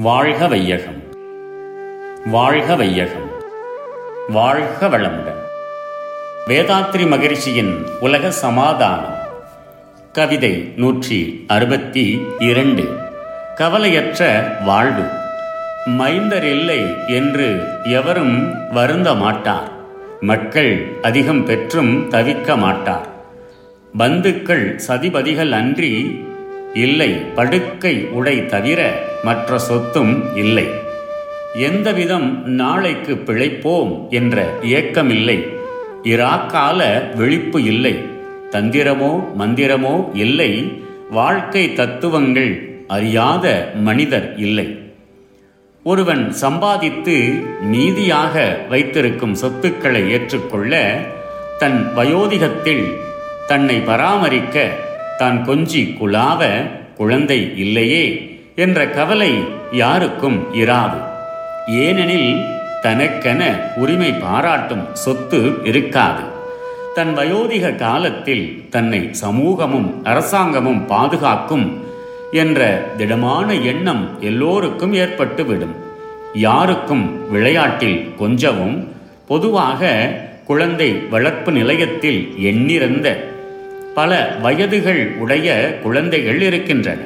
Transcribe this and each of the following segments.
வாழ்க வையகம். வாழ்க வையகம். வாழ்க வளமுடன். வேதாத்ரி மகிழ்ச்சியின் உலக சமாதானம். கவிதை நூற்றி அறுபத்தி இரண்டு. கவலையற்ற வாழ்வு. மைந்தர் இல்லை என்று எவரும் வருந்த மாட்டார். மக்கள் அதிகம் பெற்றும் தவிக்க மாட்டார். பந்துக்கள் சதிபதிகள் அன்றி இல்லை படுக்கை உடை தவிர மற்ற சொத்தும் இல்லை. எந்தவிதம் நாளைக்கு பிழைப்போம் என்ற ஏக்கமில்லை. இராக்கால விழிப்பு இல்லை. தந்திரமோ மந்திரமோ இல்லை. வாழ்க்கை தத்துவங்கள் அறியாத மனிதர் இல்லை. ஒருவன் சம்பாதித்து நீதியாக வைத்திருக்கும் சொத்துக்களை ஏற்றுக்கொள்ள தன் வயோதிகத்தில் தன்னை பராமரிக்க தான் கொஞ்சி குழாவ குழந்தை இல்லையே. என்ற கவலை யாருக்கும் இராது. ஏனெனில் தனக்கென உரிமை பாராட்டும் சொத்து இருக்காது. தன் வயோதிக காலத்தில் தன்னை சமூகமும் அரசாங்கமும் பாதுகாக்கும் என்ற திடமான எண்ணம் எல்லோருக்கும் ஏற்பட்டுவிடும். யாருக்கும் விளையாட்டில் கொஞ்சமும் பொதுவாக குழந்தை வளர்ப்பு நிலையத்தில் எண்ணிறந்த பல வயதுகள் உடைய குழந்தைகள் இருக்கின்றன.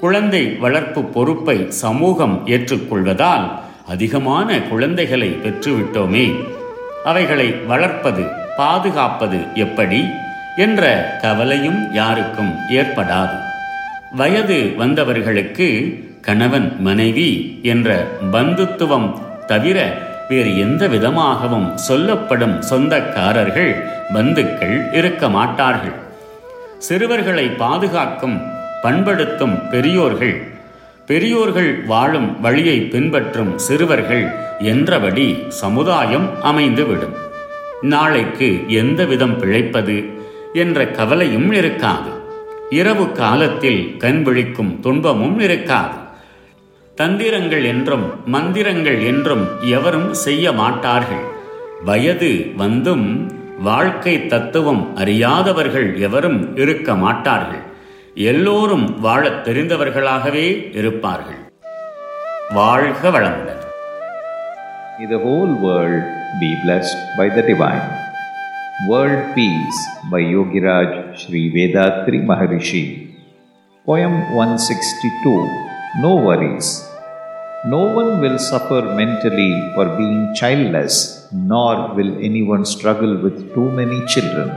குழந்தை வளர்ப்பு பொறுப்பை சமூகம் ஏற்றுக்கொள்வதால் அதிகமான குழந்தைகளை பெற்றுவிட்டோமே. அவைகளை வளர்ப்பது பாதுகாப்பது எப்படி என்ற கவலையும் யாருக்கும் ஏற்படாது. வயது வந்தவர்களுக்கு கணவன் மனைவி என்ற பந்துத்துவம் தவிர வேறு எந்த விதமாகவும் சொல்லப்படும் சொந்தக்காரர்கள் பந்துக்கள் இருக்க மாட்டார்கள். சிறுவர்களை பாதுகாக்கும் பண்படுத்தும் பெரியோர்கள். பெரியோர்கள் வாழும் வழியை பின்பற்றும் சிறுவர்கள் என்றபடி சமுதாயம் அமைந்துவிடும். நாளைக்கு எந்த விதம் பிழைப்பது என்ற கவலையும் இருக்காது. இரவு காலத்தில் கண் விழிக்கும் துன்பமும் இருக்காது. தந்திரங்கள் என்றும் மந்திரங்கள் என்றும் எவரும் செய்ய மாட்டார்கள். வயது வந்தும் வாழ்க்கை தத்துவம் அறியாதவர்கள் எவரும் இருக்க மாட்டார்கள். எல்லோரும் வாழத் தெரிந்தவர்களாகவே இருப்பார்கள் வாழ்க வளமுடன் May the whole world be blessed by the divine. World Peace by Yogiraj Sri Vedatri Maharishi. Poem 162 No Worries. No one will suffer mentally for being childless, nor will anyone struggle with too many children.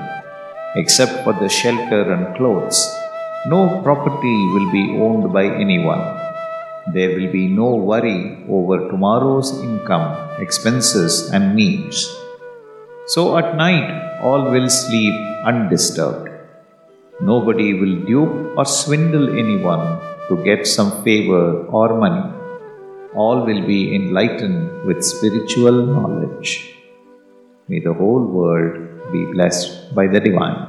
Except for the shelter and clothes, no property will be owned by anyone. There will be no worry over tomorrow's income, expenses, and needs. So at night, all will sleep undisturbed. Nobody will dupe or swindle anyone to get some favor or money. All will be enlightened with spiritual knowledge. May the whole world be blessed by the divine.